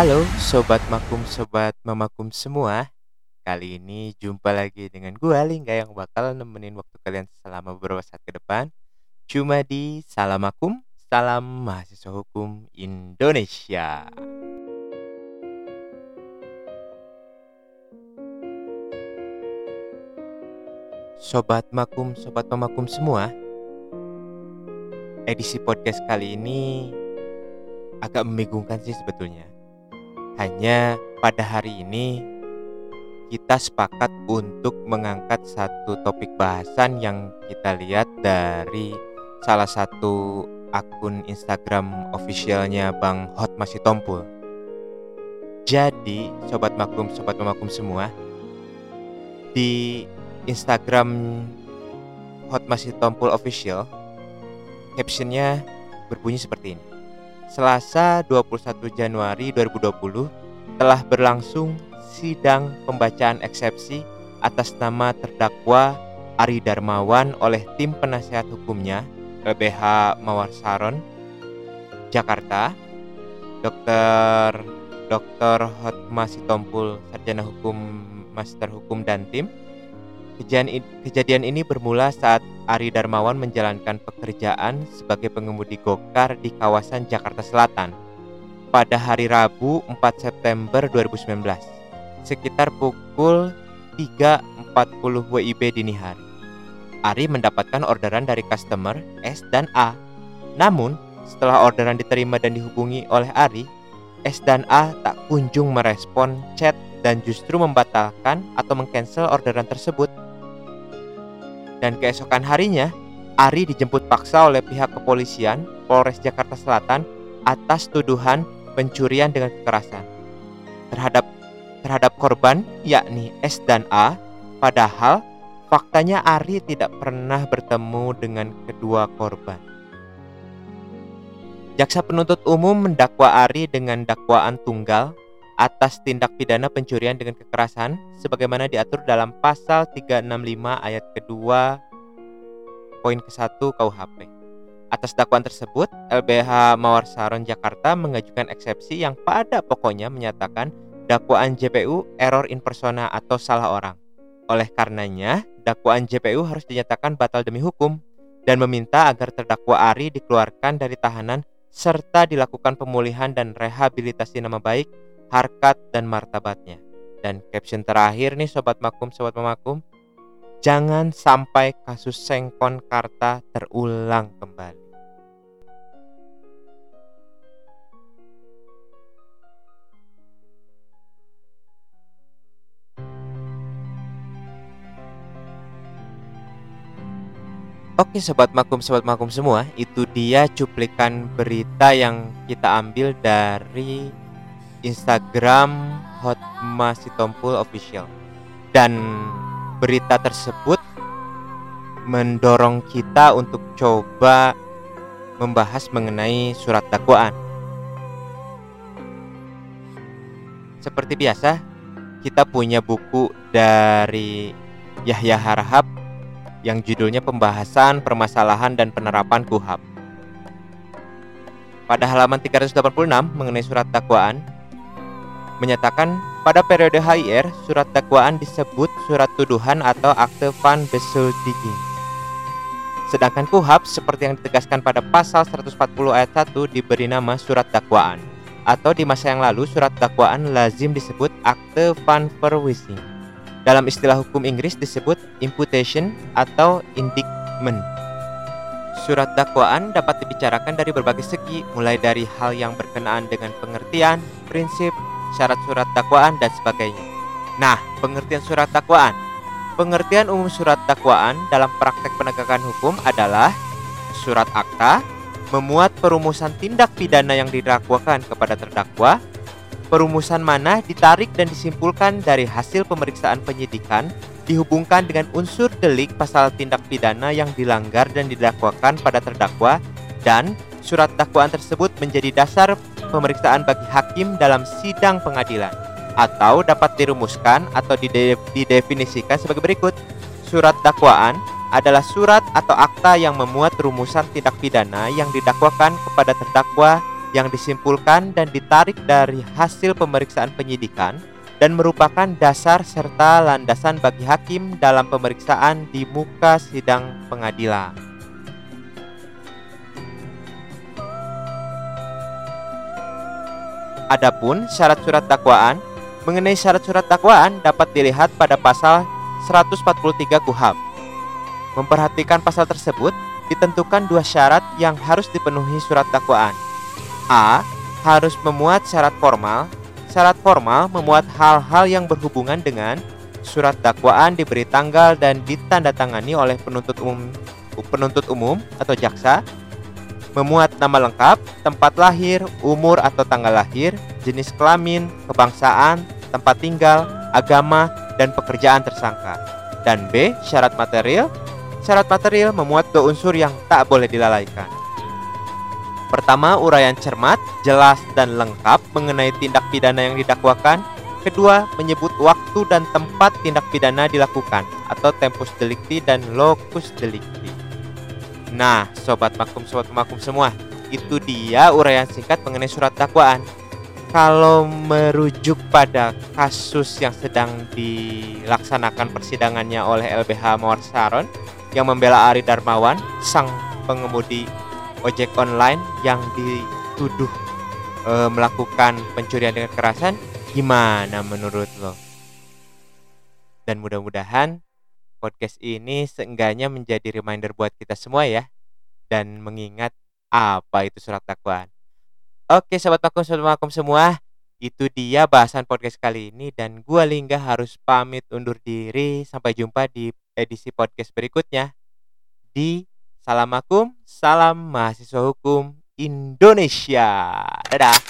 Halo Sobat Makum, Sobat Memakum semua. Kali ini jumpa lagi dengan gue Lingga yang bakal nemenin waktu kalian selama beberapa saat ke depan. Cuma di Salam Makum, Salam Mahasiswa Hukum Indonesia. Sobat Makum, Sobat Memakum semua Edisi podcast kali ini agak membingungkan sih sebetulnya hanya pada hari ini kita sepakat untuk mengangkat satu topik bahasan yang kita lihat dari salah satu akun Instagram officialnya Bang Hot Masih Tompul. Jadi, sobat makum, sobat memakum semua, di Instagram Hot Masih Tompul official, captionnya berbunyi seperti ini. Selasa 21 Januari 2020 telah berlangsung sidang pembacaan eksepsi atas nama terdakwa Ari Darmawan oleh tim penasehat hukumnya LBH Mawar Saron Jakarta Dr. Dr. Hotma Sitompul Sarjana Hukum Master Hukum dan tim Kejadian, kejadian ini bermula saat Ari Darmawan menjalankan pekerjaan sebagai pengemudi gokar di kawasan Jakarta Selatan pada hari Rabu 4 September 2019 sekitar pukul 3.40 WIB dini hari. Ari mendapatkan orderan dari customer S dan A. Namun, setelah orderan diterima dan dihubungi oleh Ari, S dan A tak kunjung merespon chat dan justru membatalkan atau mengcancel orderan tersebut dan keesokan harinya, Ari dijemput paksa oleh pihak kepolisian Polres Jakarta Selatan atas tuduhan pencurian dengan kekerasan terhadap terhadap korban yakni S dan A padahal faktanya Ari tidak pernah bertemu dengan kedua korban. Jaksa penuntut umum mendakwa Ari dengan dakwaan tunggal atas tindak pidana pencurian dengan kekerasan sebagaimana diatur dalam pasal 365 ayat kedua poin ke-1 KUHP. Atas dakwaan tersebut, LBH Mawar Saron Jakarta mengajukan eksepsi yang pada pokoknya menyatakan dakwaan JPU error in persona atau salah orang. Oleh karenanya, dakwaan JPU harus dinyatakan batal demi hukum dan meminta agar terdakwa Ari dikeluarkan dari tahanan serta dilakukan pemulihan dan rehabilitasi nama baik harkat dan martabatnya. Dan caption terakhir nih sobat makum, sobat memakum, jangan sampai kasus Sengkon Karta terulang kembali. Oke sobat makum sobat makum semua itu dia cuplikan berita yang kita ambil dari Instagram Hotma Sitompul Official dan berita tersebut mendorong kita untuk coba membahas mengenai surat dakwaan. Seperti biasa, kita punya buku dari Yahya Harahap yang judulnya Pembahasan Permasalahan dan Penerapan KUHAP. Pada halaman 386 mengenai surat dakwaan, menyatakan pada periode HIR surat dakwaan disebut surat tuduhan atau akte van beschuldiging. Sedangkan KUHAP seperti yang ditegaskan pada pasal 140 ayat 1 diberi nama surat dakwaan atau di masa yang lalu surat dakwaan lazim disebut akte van verwijzing. Dalam istilah hukum Inggris disebut imputation atau indictment. Surat dakwaan dapat dibicarakan dari berbagai segi, mulai dari hal yang berkenaan dengan pengertian, prinsip, syarat surat dakwaan, dan sebagainya. Nah, pengertian surat dakwaan. Pengertian umum surat dakwaan dalam praktek penegakan hukum adalah surat akta memuat perumusan tindak pidana yang didakwakan kepada terdakwa. Perumusan mana ditarik dan disimpulkan dari hasil pemeriksaan penyidikan dihubungkan dengan unsur delik pasal tindak pidana yang dilanggar dan didakwakan pada terdakwa dan surat dakwaan tersebut menjadi dasar pemeriksaan bagi hakim dalam sidang pengadilan atau dapat dirumuskan atau didefinisikan sebagai berikut. Surat dakwaan adalah surat atau akta yang memuat rumusan tindak pidana yang didakwakan kepada terdakwa yang disimpulkan dan ditarik dari hasil pemeriksaan penyidikan dan merupakan dasar serta landasan bagi hakim dalam pemeriksaan di muka sidang pengadilan. Adapun syarat surat dakwaan mengenai syarat surat dakwaan dapat dilihat pada pasal 143 KUHAP. Memperhatikan pasal tersebut, ditentukan dua syarat yang harus dipenuhi surat dakwaan. A. Harus memuat syarat formal. Syarat formal memuat hal-hal yang berhubungan dengan surat dakwaan diberi tanggal dan ditandatangani oleh penuntut umum penuntut umum atau jaksa memuat nama lengkap, tempat lahir, umur atau tanggal lahir, jenis kelamin, kebangsaan, tempat tinggal, agama, dan pekerjaan tersangka. Dan B. Syarat material. Syarat material memuat dua unsur yang tak boleh dilalaikan. Pertama, uraian cermat, jelas, dan lengkap mengenai tindak pidana yang didakwakan. Kedua, menyebut waktu dan tempat tindak pidana dilakukan atau tempus delicti dan locus delicti. Nah, sobat makum, sobat makum semua, itu dia uraian singkat mengenai surat dakwaan. Kalau merujuk pada kasus yang sedang dilaksanakan persidangannya oleh LBH Mawar Saron yang membela Ari Darmawan, sang pengemudi ojek online yang dituduh e, melakukan pencurian dengan kekerasan, gimana menurut lo? Dan mudah-mudahan podcast ini seenggaknya menjadi reminder buat kita semua ya dan mengingat apa itu surat dakwaan. Oke, sahabat makum, sahabat semua, itu dia bahasan podcast kali ini dan gua Lingga harus pamit undur diri. Sampai jumpa di edisi podcast berikutnya. Di Salam Makum, salam mahasiswa hukum Indonesia. Dadah.